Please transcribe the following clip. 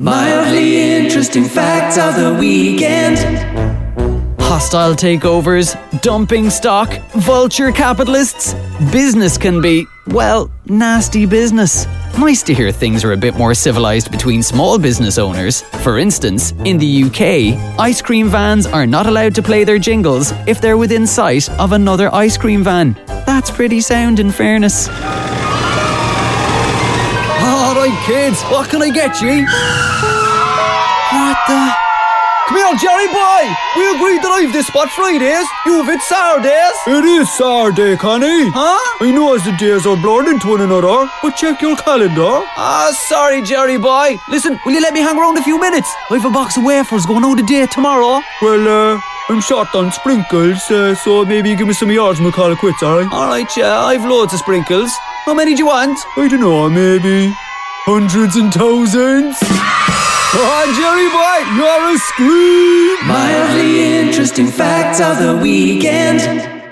Mildly interesting facts of the weekend. Hostile takeovers, dumping stock, vulture capitalists. Business can be, well, nasty business. Nice to hear things are a bit more civilised between small business owners. For instance, in the UK, ice cream vans are not allowed to play their jingles if they're within sight of another ice cream van. That's pretty sound, in fairness. Alright, kids, what can I get you? What the? Come here, Jerry boy! We agreed that I've this spot Fridays, you've it Saturdays. It is Saturday, Connie. Huh? I know as the days are blurred into one another, but check your calendar. Ah, sorry, Jerry boy. Listen, will you let me hang around a few minutes? I've a box of wafers going out a date tomorrow. Well, uh, I'm short on sprinkles, uh, so maybe give me some of yours and we'll call it quits, alright? Alright, yeah, I've loads of sprinkles. How many do you want? I don't know, maybe hundreds and thousands. Oh, Jerry boy, you're a scream! Mildly interesting facts of the weekend.